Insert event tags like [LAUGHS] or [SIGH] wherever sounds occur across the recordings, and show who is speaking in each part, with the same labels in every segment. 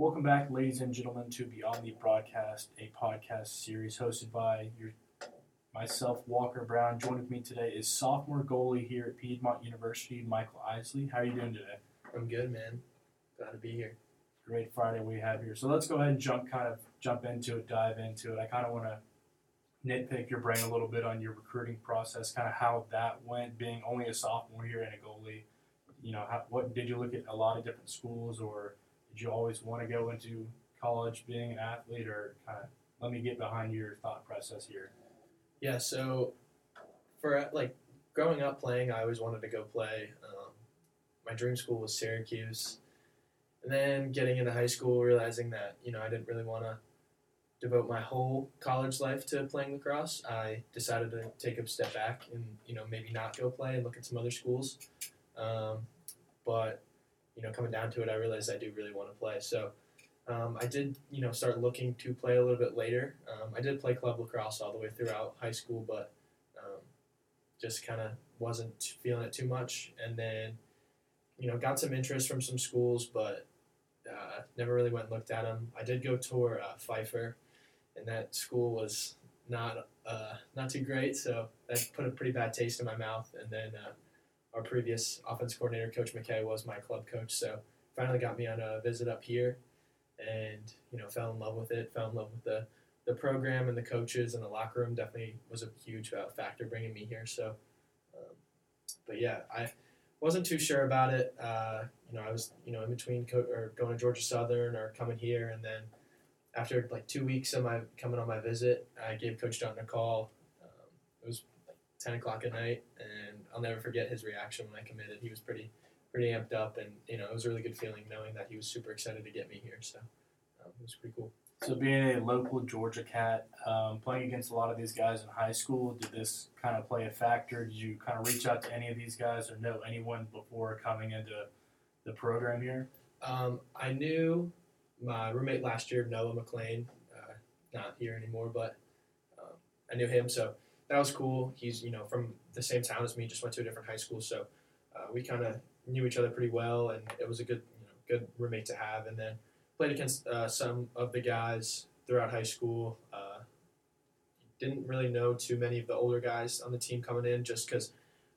Speaker 1: Welcome back, ladies and gentlemen, to Beyond the Broadcast, a podcast series hosted by your myself, Walker Brown. Joined with me today is sophomore goalie here at Piedmont University, Michael Isley. How are you doing today?
Speaker 2: I'm good, man. Glad to be here.
Speaker 1: Great Friday we have here. So let's go ahead and jump kind of jump into it, dive into it. I kind of want to nitpick your brain a little bit on your recruiting process, kind of how that went, being only a sophomore here and a goalie. You know, how, what did you look at a lot of different schools, or did you always want to go into college being an athlete, or kind of let me get behind your thought process here?
Speaker 2: Yeah, so for like growing up playing, I always wanted to go play. Um, my dream school was Syracuse, and then getting into high school, realizing that you know I didn't really want to devote my whole college life to playing lacrosse. I decided to take a step back and you know maybe not go play and look at some other schools. Um, but you know, coming down to it, I realized I do really want to play. So um, I did, you know, start looking to play a little bit later. Um, I did play club lacrosse all the way throughout high school, but um, just kind of wasn't feeling it too much. And then, you know, got some interest from some schools, but uh, never really went and looked at them. I did go tour uh, Pfeiffer, and that school was not uh, not too great, so that put a pretty bad taste in my mouth. And then uh, our previous offense coordinator, Coach McKay, was my club coach, so finally got me on a visit up here and you know fell in love with it. Fell in love with the the program and the coaches and the locker room. Definitely was a huge uh, factor bringing me here. So, um, but yeah, I wasn't too sure about it. Uh, you know, I was you know in between co- or going to Georgia Southern or coming here, and then after like two weeks of my coming on my visit, I gave Coach Dutton a call. Um, it was ten o'clock at night, and I'll never forget his reaction when I committed. He was pretty pretty amped up, and you know it was a really good feeling knowing that he was super excited to get me here. So um, it was pretty cool.
Speaker 1: So being a local Georgia cat, um, playing against a lot of these guys in high school, did this kind of play a factor? Did you kind of reach out to any of these guys or know anyone before coming into the program here?
Speaker 2: Um, I knew my roommate last year, Noah McLean, uh, not here anymore, but um, I knew him, so that was cool. He's you know from the same town as me, just went to a different high school, so uh, we kind of knew each other pretty well, and it was a good, you know, good roommate to have. And then played against uh, some of the guys throughout high school. Uh, didn't really know too many of the older guys on the team coming in, just because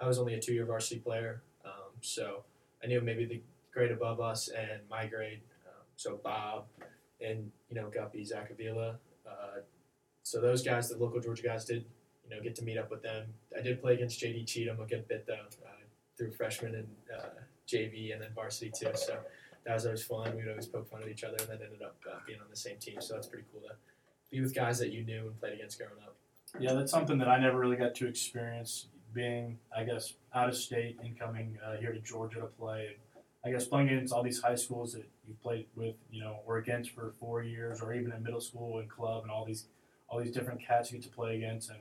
Speaker 2: I was only a two-year varsity player. Um, so I knew maybe the grade above us and my grade. Um, so Bob and you know Guppy, Zach Avila. Uh, so those guys, the local Georgia guys, did you know get to meet up with them. I did play against JD Cheatham a good bit though. Uh, through freshman and uh, JV and then varsity too. So that was always fun. We'd always poke fun at each other, and then ended up uh, being on the same team. So that's pretty cool to be with guys that you knew and played against growing up.
Speaker 1: Yeah, that's something that I never really got to experience. Being, I guess, out of state and coming uh, here to Georgia to play. I guess playing against all these high schools that you've played with, you know, or against for four years, or even in middle school and club, and all these all these different cats you get to play against, and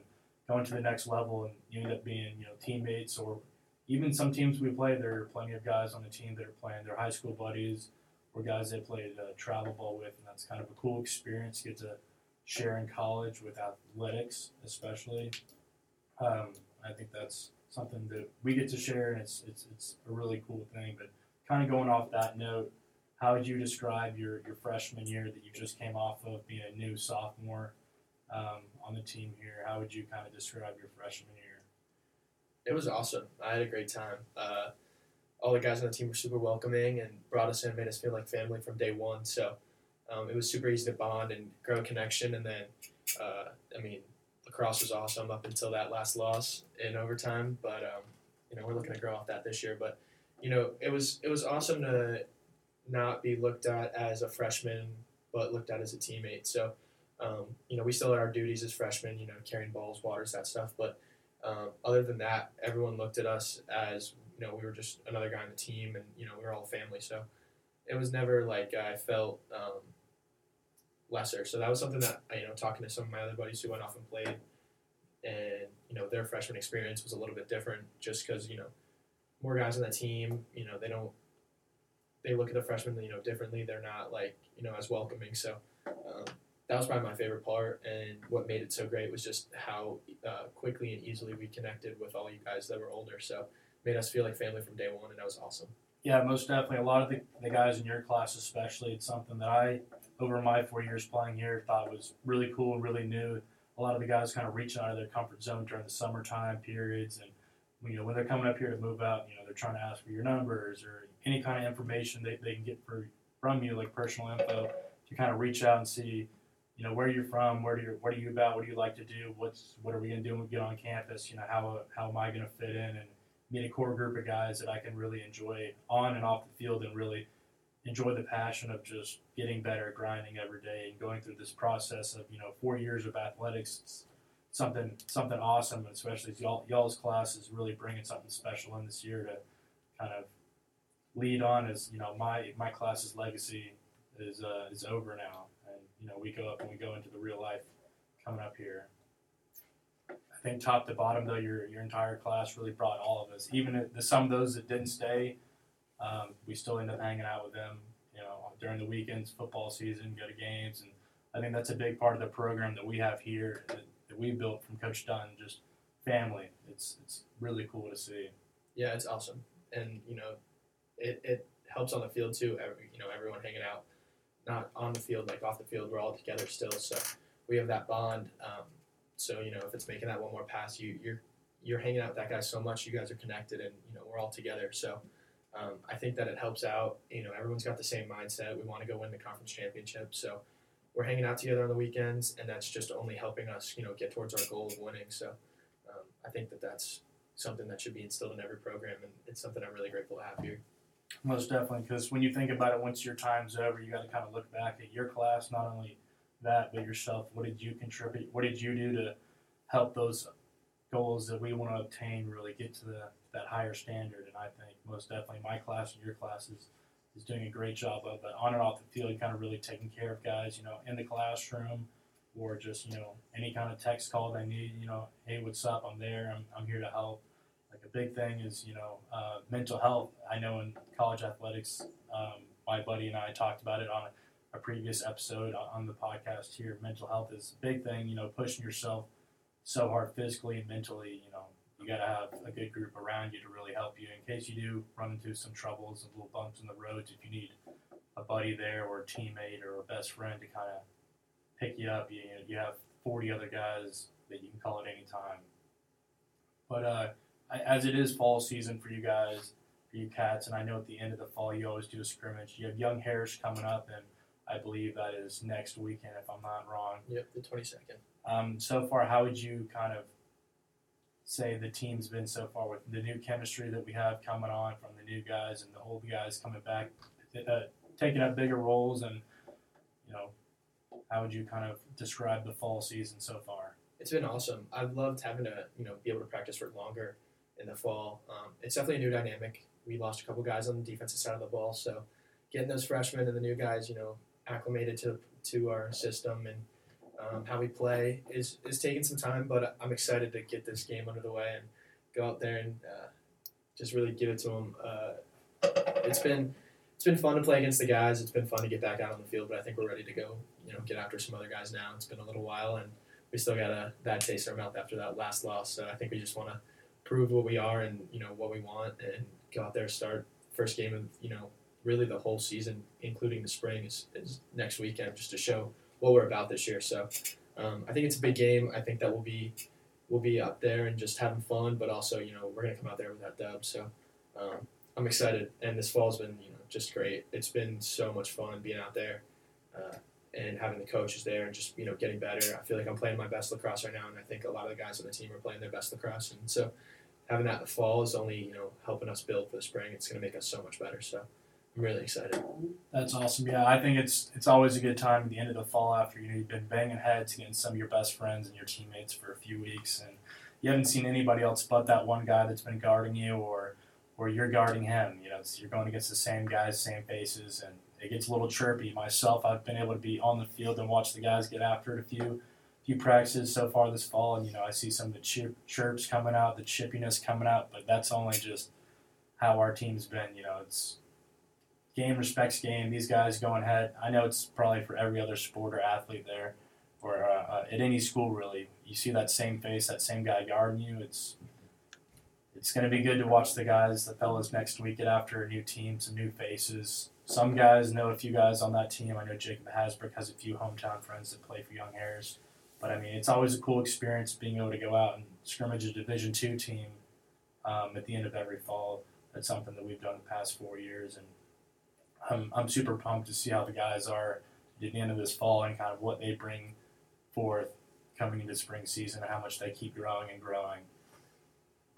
Speaker 1: going to the next level, and you end up being, you know, teammates or even some teams we play, there are plenty of guys on the team that are playing their high school buddies or guys they played uh, travel ball with, and that's kind of a cool experience. Get to share in college with athletics, especially. Um, I think that's something that we get to share, and it's it's it's a really cool thing. But kind of going off that note, how would you describe your your freshman year that you just came off of being a new sophomore um, on the team here? How would you kind of describe your freshman year?
Speaker 2: It was awesome. I had a great time. Uh, all the guys on the team were super welcoming and brought us in, and made us feel like family from day one. So um, it was super easy to bond and grow a connection. And then, uh, I mean, lacrosse was awesome up until that last loss in overtime. But um, you know, we're looking to grow off that this year. But you know, it was it was awesome to not be looked at as a freshman, but looked at as a teammate. So. Um, you know, we still had our duties as freshmen, you know, carrying balls, waters, that stuff. But um, other than that, everyone looked at us as you know we were just another guy on the team, and you know we were all family. So it was never like I felt um, lesser. So that was something that you know talking to some of my other buddies who went off and played, and you know their freshman experience was a little bit different, just because you know more guys on the team. You know they don't they look at the freshmen you know differently. They're not like you know as welcoming. So. That was probably my favorite part, and what made it so great was just how uh, quickly and easily we connected with all you guys that were older. So made us feel like family from day one, and that was awesome.
Speaker 1: Yeah, most definitely. A lot of the, the guys in your class, especially, it's something that I, over my four years playing here, thought was really cool, really new. A lot of the guys kind of reaching out of their comfort zone during the summertime periods, and you know when they're coming up here to move out, you know they're trying to ask for your numbers or any kind of information they, they can get for, from you, like personal info, to kind of reach out and see, you know where you're from, where do you what are you about, what do you like to do, what's what are we gonna do when we get on campus, you know how how am I gonna fit in and meet a core group of guys that I can really enjoy on and off the field and really enjoy the passion of just getting better, grinding every day, and going through this process of you know four years of athletics. It's something something awesome, especially y'all y'all's class is really bringing something special in this year to kind of lead on as you know my my class's legacy is uh, is over now, you know we go up and we go into the real life coming up here. I think top to bottom though, your your entire class really brought all of us. Even the, some of those that didn't stay, um, we still end up hanging out with them. You know, during the weekends, football season, go to games, and I think that's a big part of the program that we have here that, that we built from Coach Dunn. Just family. It's it's really cool to see.
Speaker 2: Yeah, it's awesome, and you know, it, it helps on the field too. Every, you know, everyone hanging out, not on the field like off the field. We're all together still, so we have that bond. Um, so you know, if it's making that one more pass, you you're you're hanging out with that guy so much. You guys are connected, and you know we're all together. So um, I think that it helps out. You know, everyone's got the same mindset. We want to go win the conference championship. So we're hanging out together on the weekends, and that's just only helping us, you know, get towards our goal of winning. So um, I think that that's something that should be instilled in every program, and it's something I'm really grateful to have here.
Speaker 1: Most definitely, because when you think about it, once your time's over, you got to kind of look back at your class, not only that, but yourself. What did you contribute? What did you do to help those goals that we want to obtain really get to the that higher standard? And I think most definitely my class and your class is, is doing a great job of it on and off the field, kind of really taking care of guys, you know, in the classroom or just, you know, any kind of text call they need, you know, hey, what's up? I'm there. I'm, I'm here to help. Like a big thing is, you know, uh, mental health. I know in college athletics, um, my buddy and I talked about it on a previous episode on the podcast here. Mental health is a big thing, you know, pushing yourself so hard physically and mentally, you know, you got to have a good group around you to really help you in case you do run into some troubles and little bumps in the roads. If you need a buddy there or a teammate or a best friend to kind of pick you up, you, you have 40 other guys that you can call at any time. But uh, as it is fall season for you guys, for you cats, and I know at the end of the fall you always do a scrimmage. You have Young Harris coming up, and I believe that is next weekend, if I'm not wrong.
Speaker 2: Yep, the 22nd.
Speaker 1: Um, so far, how would you kind of say the team's been so far with the new chemistry that we have coming on from the new guys and the old guys coming back, uh, taking up bigger roles, and you know, how would you kind of describe the fall season so far?
Speaker 2: It's been awesome. I've loved having to you know be able to practice for longer in the fall. Um, it's definitely a new dynamic. We lost a couple guys on the defensive side of the ball, so getting those freshmen and the new guys, you know, acclimated to to our system and um, how we play is is taking some time. But I'm excited to get this game under the way and go out there and uh, just really give it to them. Uh, it's been it's been fun to play against the guys. It's been fun to get back out on the field, but I think we're ready to go. You know, get after some other guys now. It's been a little while, and we still got a bad taste in our mouth after that last loss. So I think we just want to prove what we are and you know what we want, and go out there start first game of you know really the whole season, including the spring, is, is next weekend, just to show what we're about this year. So um, I think it's a big game. I think that we'll be we'll be up there and just having fun, but also you know we're gonna come out there with that dub. So um, I'm excited, and this fall's been you know just great. It's been so much fun being out there. Uh, and having the coaches there and just you know getting better. I feel like I'm playing my best lacrosse right now, and I think a lot of the guys on the team are playing their best lacrosse. And so having that in the fall is only you know helping us build for the spring. It's going to make us so much better. So I'm really excited.
Speaker 1: That's awesome. Yeah, I think it's it's always a good time at the end of the fall after you know, you've been banging heads against some of your best friends and your teammates for a few weeks, and you haven't seen anybody else but that one guy that's been guarding you, or or you're guarding him. You know, you're going against the same guys, same faces, and it gets a little chirpy. Myself, I've been able to be on the field and watch the guys get after it a few few practices so far this fall, and you know I see some of the chirp, chirps coming out, the chippiness coming out, but that's only just how our team's been. You know, it's game respects game. These guys going ahead. I know it's probably for every other sport or athlete there, or uh, uh, at any school really. You see that same face, that same guy guarding you. It's it's going to be good to watch the guys, the fellas next week get after a new team, some new faces. Some guys know a few guys on that team. I know Jacob Hasbrook has a few hometown friends that play for Young Harris. But I mean, it's always a cool experience being able to go out and scrimmage a Division two team um, at the end of every fall. That's something that we've done the past four years, and I'm, I'm super pumped to see how the guys are at the end of this fall and kind of what they bring forth coming into spring season and how much they keep growing and growing.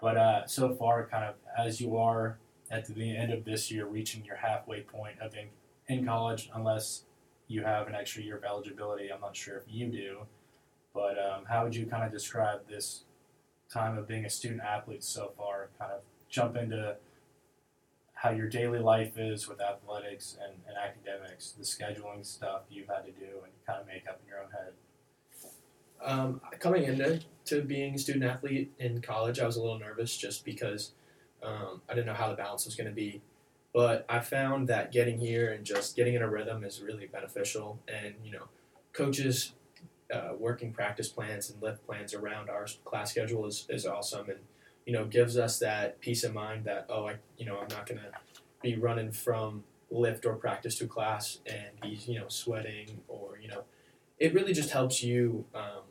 Speaker 1: But uh, so far, kind of as you are at the end of this year, reaching your halfway point of in, in college, unless you have an extra year of eligibility. I'm not sure if you do, but um, how would you kind of describe this time of being a student athlete so far? Kind of jump into how your daily life is with athletics and, and academics, the scheduling stuff you've had to do and kind of make up in your own head.
Speaker 2: Um, coming into to being a student athlete in college, I was a little nervous just because um, I didn't know how the balance was going to be. But I found that getting here and just getting in a rhythm is really beneficial. And you know, coaches uh, working practice plans and lift plans around our class schedule is, is awesome, and you know, gives us that peace of mind that oh, I you know, I'm not to be running from lift or practice to class and be you know sweating or you know, it really just helps you. Um,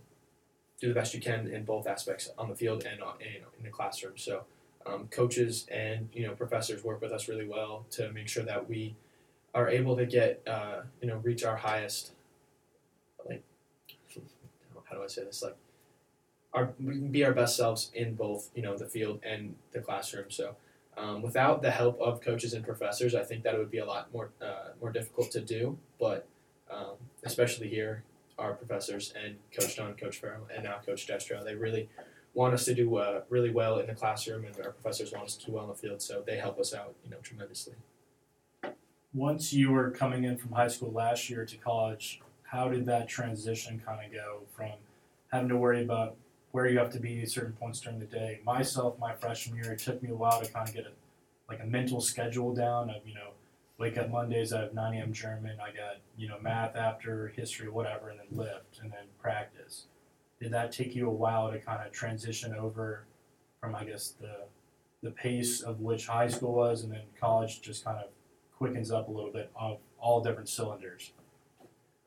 Speaker 2: do the best you can in both aspects on the field and, uh, and in the classroom. So, um, coaches and you know professors work with us really well to make sure that we are able to get uh, you know reach our highest say this like our we can be our best selves in both you know the field and the classroom. So. Um, without the help of coaches and professors, I think that it would be a lot more uh, more difficult to do. But um, especially here, our professors and Coach Dunn, Coach Farrell, and now Coach Destro. They really want us to do uh, really well in the classroom, and our professors want us to do well in the field, so they help us out, you know, tremendously.
Speaker 1: Once you were coming in from high school last year to college, how did that transition kind of go from having to worry about where you have to be at certain points during the day? Myself, my freshman year, it took me a while to kind of get a like a mental schedule down of you know wake up Mondays, I have 9 a.m. German, I got, you know, math after, history, whatever, and then lift, and then practice. Did that take you a while to kind of transition over from, I guess, the, the pace of which high school was, and then college just kind of quickens up a little bit of all different cylinders?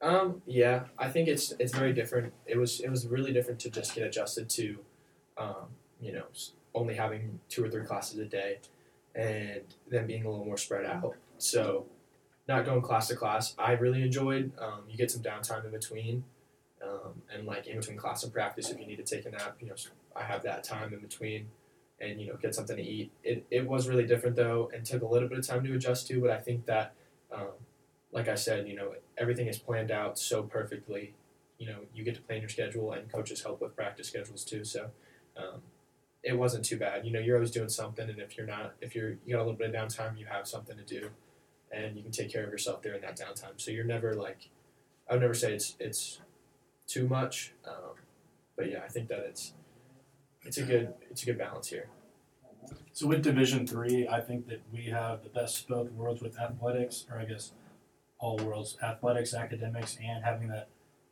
Speaker 2: Um, yeah, I think it's it's very different. It was it was really different to just get adjusted to, um, you know, only having two or three classes a day, and then being a little more spread out. So, not going class to class, I really enjoyed. Um, you get some downtime in between, um, and like in between class and practice, if you need to take a nap, you know, I have that time in between, and you know, get something to eat. It it was really different though, and took a little bit of time to adjust to. But I think that, um, like I said, you know, everything is planned out so perfectly. You know, you get to plan your schedule, and coaches help with practice schedules too. So. Um, it wasn't too bad. You know, you're always doing something, and if you're not, if you're you got a little bit of downtime, you have something to do and you can take care of yourself during that downtime. So you're never like, I would never say it's it's too much, um, but yeah, I think that it's it's a good it's a good balance here.
Speaker 1: So with Division Three, I think that we have the best of both worlds with athletics, or I guess all worlds, athletics, academics, and having that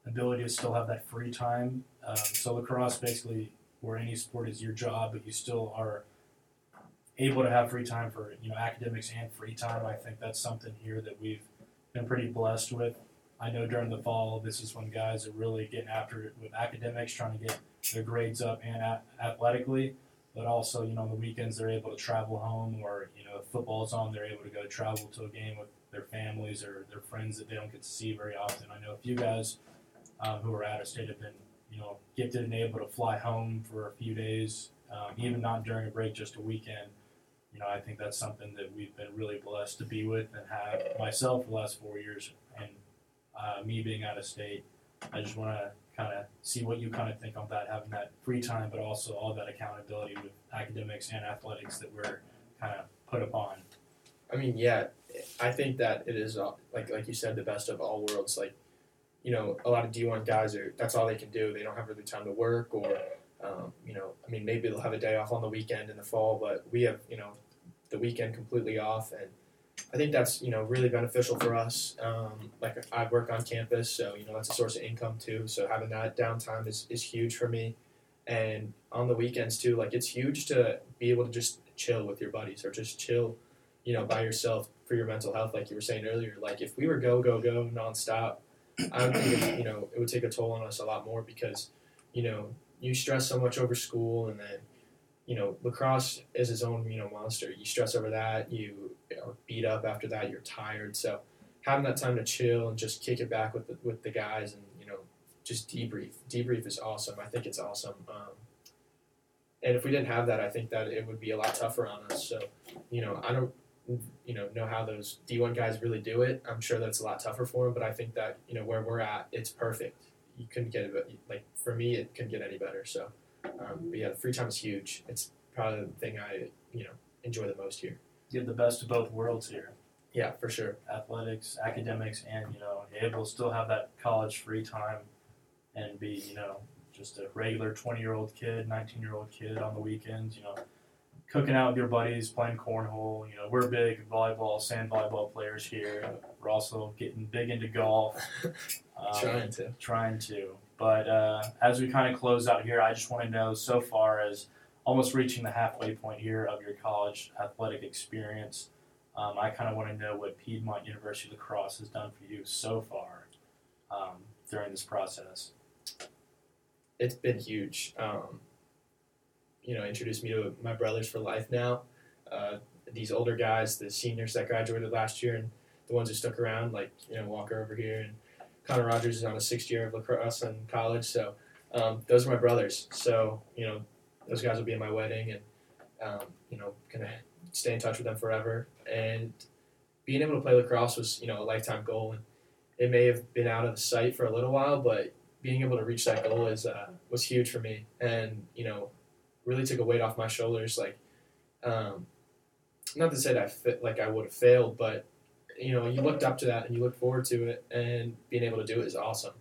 Speaker 1: ability to still have that free time. Um, so lacrosse, basically, where any sport, is your job, but you still are able to have free time for you know academics and free time. I think that's something here that we've been pretty blessed with. I know during the fall, this is when guys are really getting after it with academics, trying to get their grades up and athletically. But also, you know, on the weekends they're able to travel home, or you know, if football's on, they're able to go travel to a game with their families or their friends that they don't get to see very often. I know a few guys um, who are out of state have been, you know, gifted and able to fly home for a few days, um, even not during a break, just a weekend you know, I think that's something that we've been really blessed to be with and have myself the last four years. And uh, me being out of state, I just want to kind of see what you kind of think on that, having that free time, but also all that accountability with academics and athletics that we're kind of put upon.
Speaker 2: I mean, yeah, I think that it is uh, like like you said, the best of all worlds. Like, you know, a lot of D one guys are that's all they can do. They don't have really time to work or um, you know, I mean, maybe they'll have a day off on the weekend in the fall, but we have, you know, the weekend completely off, and I think that's you know really beneficial for us. Um, like I work on campus, so you know that's a source of income too. So having that downtime is, is huge for me, and on the weekends too. Like it's huge to be able to just chill with your buddies or just chill, you know, by yourself for your mental health. Like you were saying earlier, like if we were go go go nonstop, I would think you know it would take a toll on us a lot more because you know you stress so much over school and then you know lacrosse is its own you know monster. You stress over that, you are beat up after that, you're tired. So having that time to chill and just kick it back with the, with the guys and you know just debrief. Debrief is awesome. I think it's awesome. Um, and if we didn't have that, I think that it would be a lot tougher on us. So, you know, I don't, you know, know how those D1 guys really do it. I'm sure that's a lot tougher for them, but I think that you know where we're at, it's perfect. You couldn't get it like for me, it couldn't get any better. So, um, but yeah, free time is huge. It's probably the thing I you know enjoy the most here.
Speaker 1: You have the best of both worlds here.
Speaker 2: Yeah, for sure.
Speaker 1: Athletics, academics, and you know, able to still have that college free time and be you know just a regular 20 year old kid, 19 year old kid on the weekends, you know, cooking out with your buddies, playing cornhole. You know, we're big volleyball, sand volleyball players here. We're also getting big into golf. [LAUGHS]
Speaker 2: Um, trying to.
Speaker 1: Trying to. But uh, as we kind of close out here, I just want to know so far as almost reaching the halfway point here of your college athletic experience, um, I kind of want to know what Piedmont University lacrosse has done for you so far um, during this process
Speaker 2: it's been huge. Um, you know, introduced me to my brothers for life now. Uh, these older guys, the seniors that graduated last year, and the ones who stuck around, like you know Walker over here, and Connor Rogers is on a sixth year of lacrosse in college. So um, those are my brothers. So you know, those guys will be at my wedding, and um, you know, gonna stay in touch with them forever. And being able to play lacrosse was you know a lifetime goal, and it may have been out of sight for a little while, but being able to reach that goal is uh, was huge for me, and you know, really took a weight off my shoulders. Like, um, not to say that I fit, like I would have failed, but you know, you looked up to that and you looked forward to it, and being able to do it is awesome.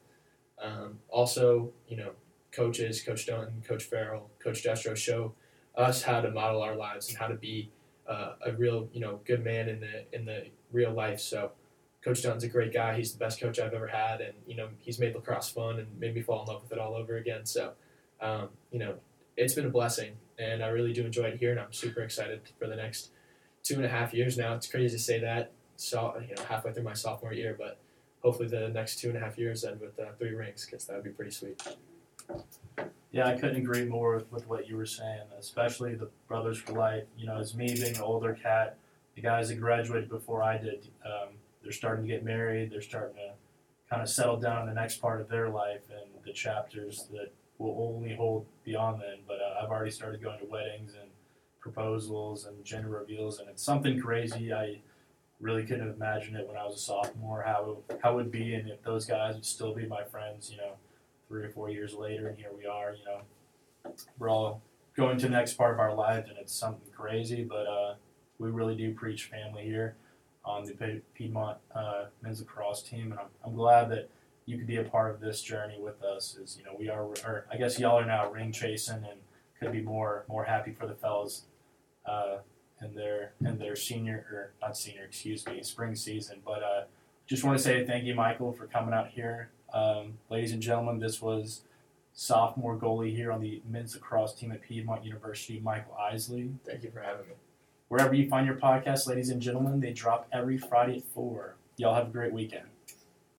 Speaker 2: Um, also, you know, coaches, Coach Dunn, Coach Farrell, Coach Destro show us how to model our lives and how to be uh, a real, you know, good man in the in the real life. So Coach Dunn's a great guy. He's the best coach I've ever had, and you know he's made lacrosse fun and made me fall in love with it all over again. So, um, you know, it's been a blessing, and I really do enjoy it here, and I'm super excited for the next two and a half years now. It's crazy to say that, so you know, halfway through my sophomore year, but hopefully the next two and a half years end with uh, three rings, because that would be pretty sweet.
Speaker 1: Yeah, I couldn't agree more with, with what you were saying, especially the brothers for life. You know, as me being an older cat, the guys that graduated before I did. Um, they're starting to get married. They're starting to kind of settle down in the next part of their life and the chapters that will only hold beyond then. But uh, I've already started going to weddings and proposals and gender reveals, and it's something crazy. I really couldn't have imagined it when I was a sophomore how it, how it would be, and if those guys would still be my friends, you know, three or four years later, and here we are. You know, we're all going to the next part of our lives, and it's something crazy, but uh, we really do preach family here on the Piedmont uh, men's lacrosse team, and I'm, I'm glad that you could be a part of this journey with us. Is you know we are, or I guess y'all are now ring chasing, and could be more more happy for the fellas uh, in their in their senior or not senior, excuse me, spring season. But uh, just want to say thank you, Michael, for coming out here, um, ladies and gentlemen. This was sophomore goalie here on the men's lacrosse team at Piedmont University, Michael Isley.
Speaker 2: Thank you for having me.
Speaker 1: Wherever you find your podcast, ladies and gentlemen, they drop every Friday at 4. Y'all have a great weekend.